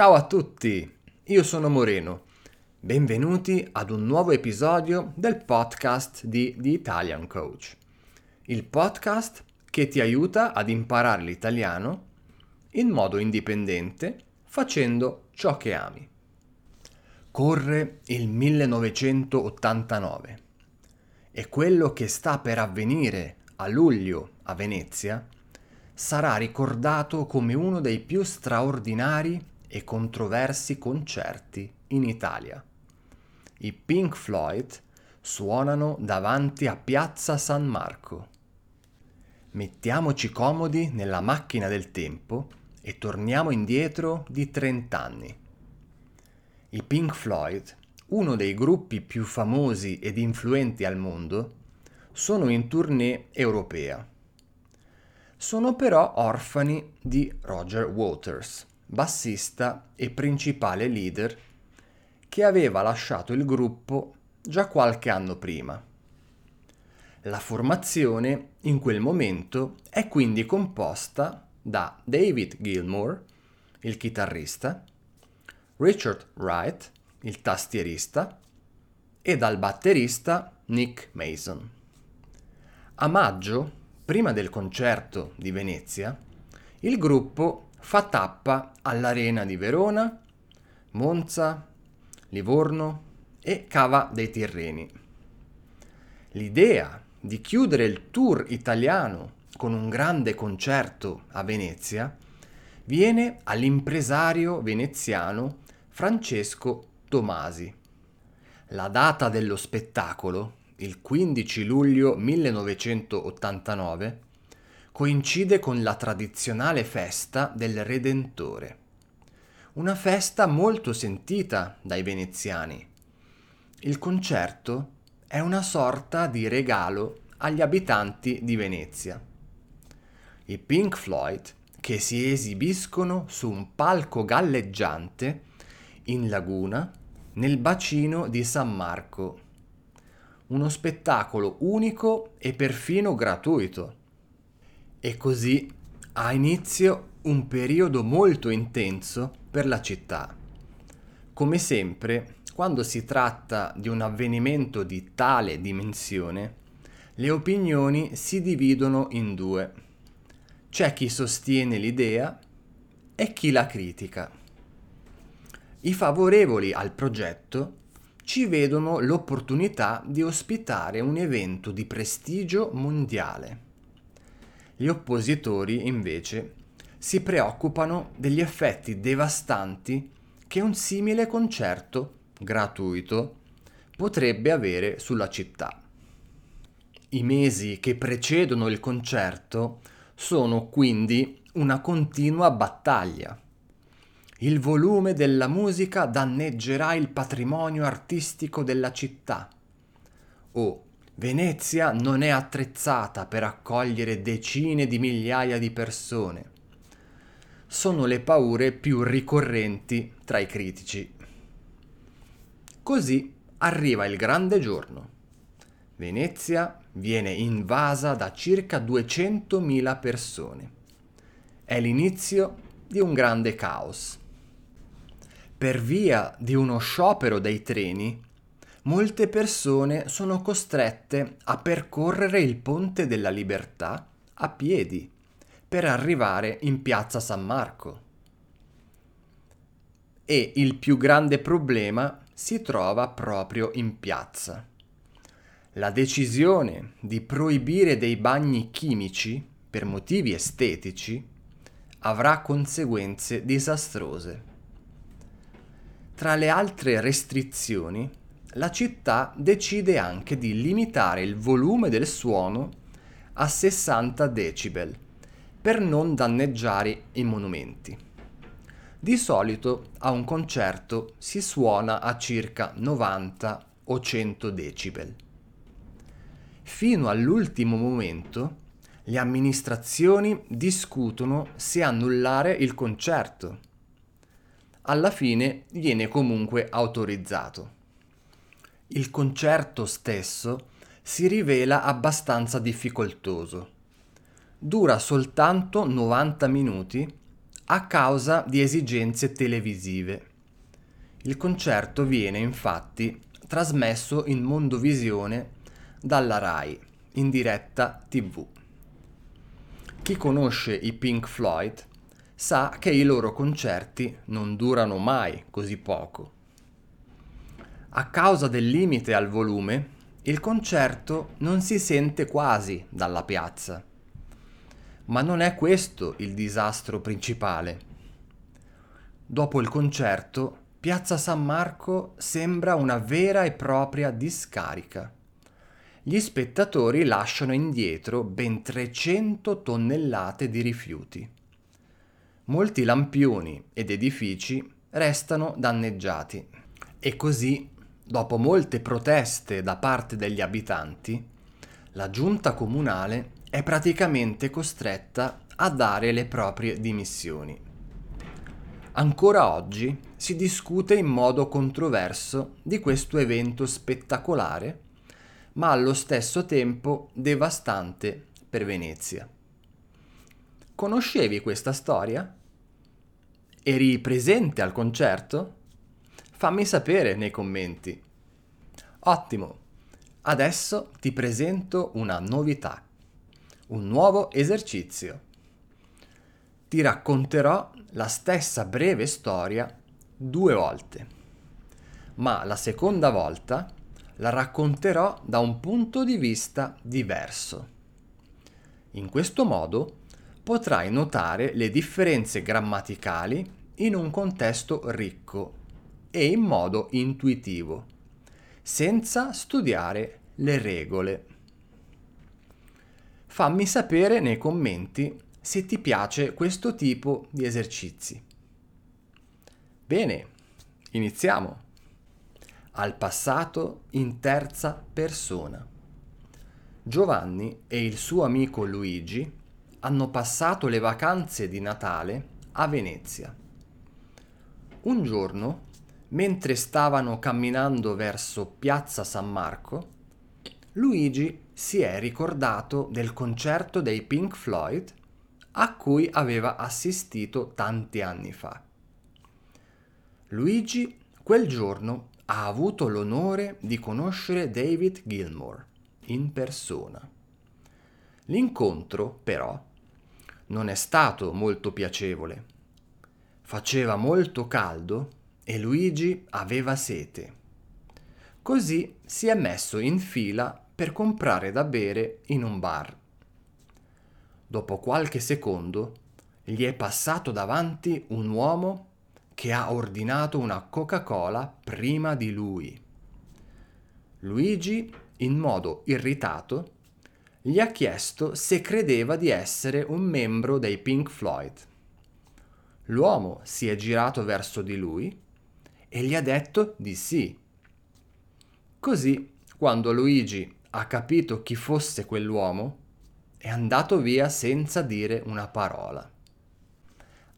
Ciao a tutti, io sono Moreno. Benvenuti ad un nuovo episodio del podcast di The Italian Coach. Il podcast che ti aiuta ad imparare l'italiano in modo indipendente facendo ciò che ami. Corre il 1989 e quello che sta per avvenire a luglio a Venezia sarà ricordato come uno dei più straordinari e controversi concerti in Italia. I Pink Floyd suonano davanti a Piazza San Marco. Mettiamoci comodi nella macchina del tempo e torniamo indietro di 30 anni. I Pink Floyd, uno dei gruppi più famosi ed influenti al mondo, sono in tournée europea sono però orfani di Roger Waters, bassista e principale leader che aveva lasciato il gruppo già qualche anno prima. La formazione in quel momento è quindi composta da David Gilmour, il chitarrista, Richard Wright, il tastierista, e dal batterista Nick Mason. A maggio prima del concerto di Venezia, il gruppo fa tappa all'Arena di Verona, Monza, Livorno e Cava dei Tirreni. L'idea di chiudere il tour italiano con un grande concerto a Venezia viene all'impresario veneziano Francesco Tomasi. La data dello spettacolo il 15 luglio 1989, coincide con la tradizionale festa del Redentore, una festa molto sentita dai veneziani. Il concerto è una sorta di regalo agli abitanti di Venezia. I Pink Floyd, che si esibiscono su un palco galleggiante in laguna nel bacino di San Marco uno spettacolo unico e perfino gratuito. E così ha inizio un periodo molto intenso per la città. Come sempre, quando si tratta di un avvenimento di tale dimensione, le opinioni si dividono in due. C'è chi sostiene l'idea e chi la critica. I favorevoli al progetto ci vedono l'opportunità di ospitare un evento di prestigio mondiale. Gli oppositori, invece, si preoccupano degli effetti devastanti che un simile concerto gratuito potrebbe avere sulla città. I mesi che precedono il concerto sono quindi una continua battaglia il volume della musica danneggerà il patrimonio artistico della città. O Venezia non è attrezzata per accogliere decine di migliaia di persone. Sono le paure più ricorrenti tra i critici. Così arriva il grande giorno. Venezia viene invasa da circa 200.000 persone. È l'inizio di un grande caos per via di uno sciopero dei treni, molte persone sono costrette a percorrere il Ponte della Libertà a piedi per arrivare in piazza San Marco. E il più grande problema si trova proprio in piazza. La decisione di proibire dei bagni chimici per motivi estetici avrà conseguenze disastrose. Tra le altre restrizioni, la città decide anche di limitare il volume del suono a 60 decibel per non danneggiare i monumenti. Di solito a un concerto si suona a circa 90 o 100 decibel. Fino all'ultimo momento le amministrazioni discutono se annullare il concerto alla fine viene comunque autorizzato. Il concerto stesso si rivela abbastanza difficoltoso. Dura soltanto 90 minuti a causa di esigenze televisive. Il concerto viene infatti trasmesso in mondovisione dalla RAI in diretta TV. Chi conosce i Pink Floyd sa che i loro concerti non durano mai così poco. A causa del limite al volume, il concerto non si sente quasi dalla piazza. Ma non è questo il disastro principale. Dopo il concerto, Piazza San Marco sembra una vera e propria discarica. Gli spettatori lasciano indietro ben 300 tonnellate di rifiuti molti lampioni ed edifici restano danneggiati e così, dopo molte proteste da parte degli abitanti, la giunta comunale è praticamente costretta a dare le proprie dimissioni. Ancora oggi si discute in modo controverso di questo evento spettacolare, ma allo stesso tempo devastante per Venezia. Conoscevi questa storia? Eri presente al concerto? Fammi sapere nei commenti. Ottimo! Adesso ti presento una novità, un nuovo esercizio. Ti racconterò la stessa breve storia due volte, ma la seconda volta la racconterò da un punto di vista diverso. In questo modo potrai notare le differenze grammaticali in un contesto ricco e in modo intuitivo, senza studiare le regole. Fammi sapere nei commenti se ti piace questo tipo di esercizi. Bene, iniziamo. Al passato in terza persona. Giovanni e il suo amico Luigi hanno passato le vacanze di Natale a Venezia. Un giorno, mentre stavano camminando verso Piazza San Marco, Luigi si è ricordato del concerto dei Pink Floyd a cui aveva assistito tanti anni fa. Luigi quel giorno ha avuto l'onore di conoscere David Gilmour in persona. L'incontro, però, non è stato molto piacevole. Faceva molto caldo e Luigi aveva sete. Così si è messo in fila per comprare da bere in un bar. Dopo qualche secondo gli è passato davanti un uomo che ha ordinato una Coca-Cola prima di lui. Luigi, in modo irritato, gli ha chiesto se credeva di essere un membro dei Pink Floyd. L'uomo si è girato verso di lui e gli ha detto di sì. Così, quando Luigi ha capito chi fosse quell'uomo, è andato via senza dire una parola.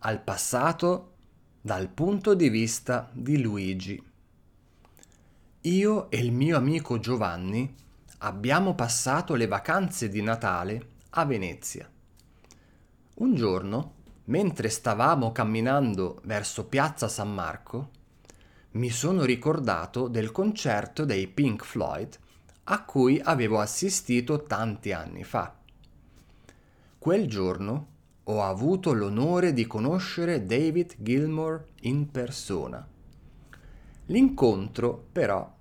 Al passato dal punto di vista di Luigi. Io e il mio amico Giovanni abbiamo passato le vacanze di Natale a Venezia. Un giorno, mentre stavamo camminando verso Piazza San Marco, mi sono ricordato del concerto dei Pink Floyd a cui avevo assistito tanti anni fa. Quel giorno ho avuto l'onore di conoscere David Gilmour in persona. L'incontro, però,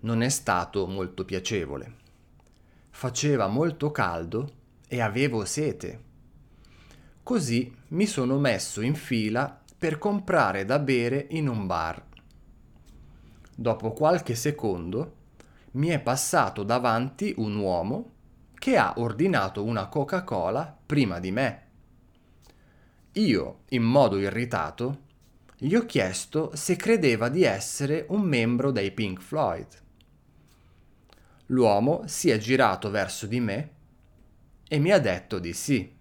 non è stato molto piacevole. Faceva molto caldo e avevo sete. Così mi sono messo in fila per comprare da bere in un bar. Dopo qualche secondo mi è passato davanti un uomo che ha ordinato una Coca-Cola prima di me. Io, in modo irritato, gli ho chiesto se credeva di essere un membro dei Pink Floyd. L'uomo si è girato verso di me e mi ha detto di sì.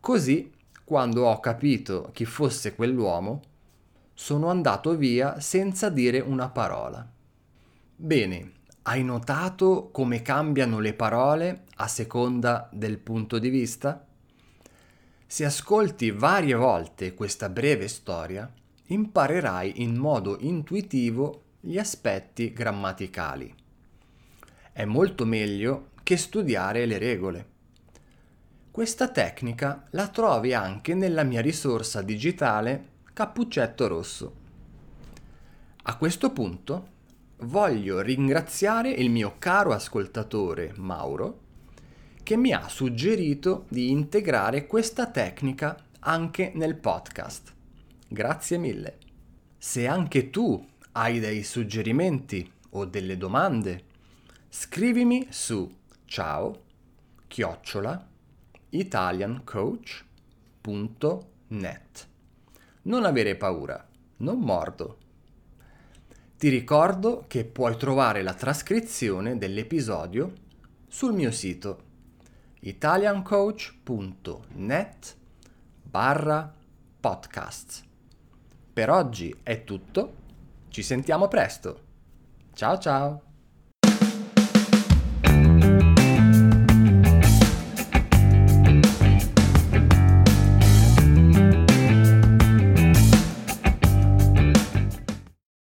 Così, quando ho capito chi fosse quell'uomo, sono andato via senza dire una parola. Bene, hai notato come cambiano le parole a seconda del punto di vista? Se ascolti varie volte questa breve storia, imparerai in modo intuitivo gli aspetti grammaticali. È molto meglio che studiare le regole. Questa tecnica la trovi anche nella mia risorsa digitale Cappuccetto Rosso. A questo punto voglio ringraziare il mio caro ascoltatore Mauro che mi ha suggerito di integrare questa tecnica anche nel podcast. Grazie mille. Se anche tu hai dei suggerimenti o delle domande, scrivimi su ciao chiocciola italiancoach.net. Non avere paura, non mordo. Ti ricordo che puoi trovare la trascrizione dell'episodio sul mio sito italiancoach.net barra podcast. Per oggi è tutto, ci sentiamo presto. Ciao ciao!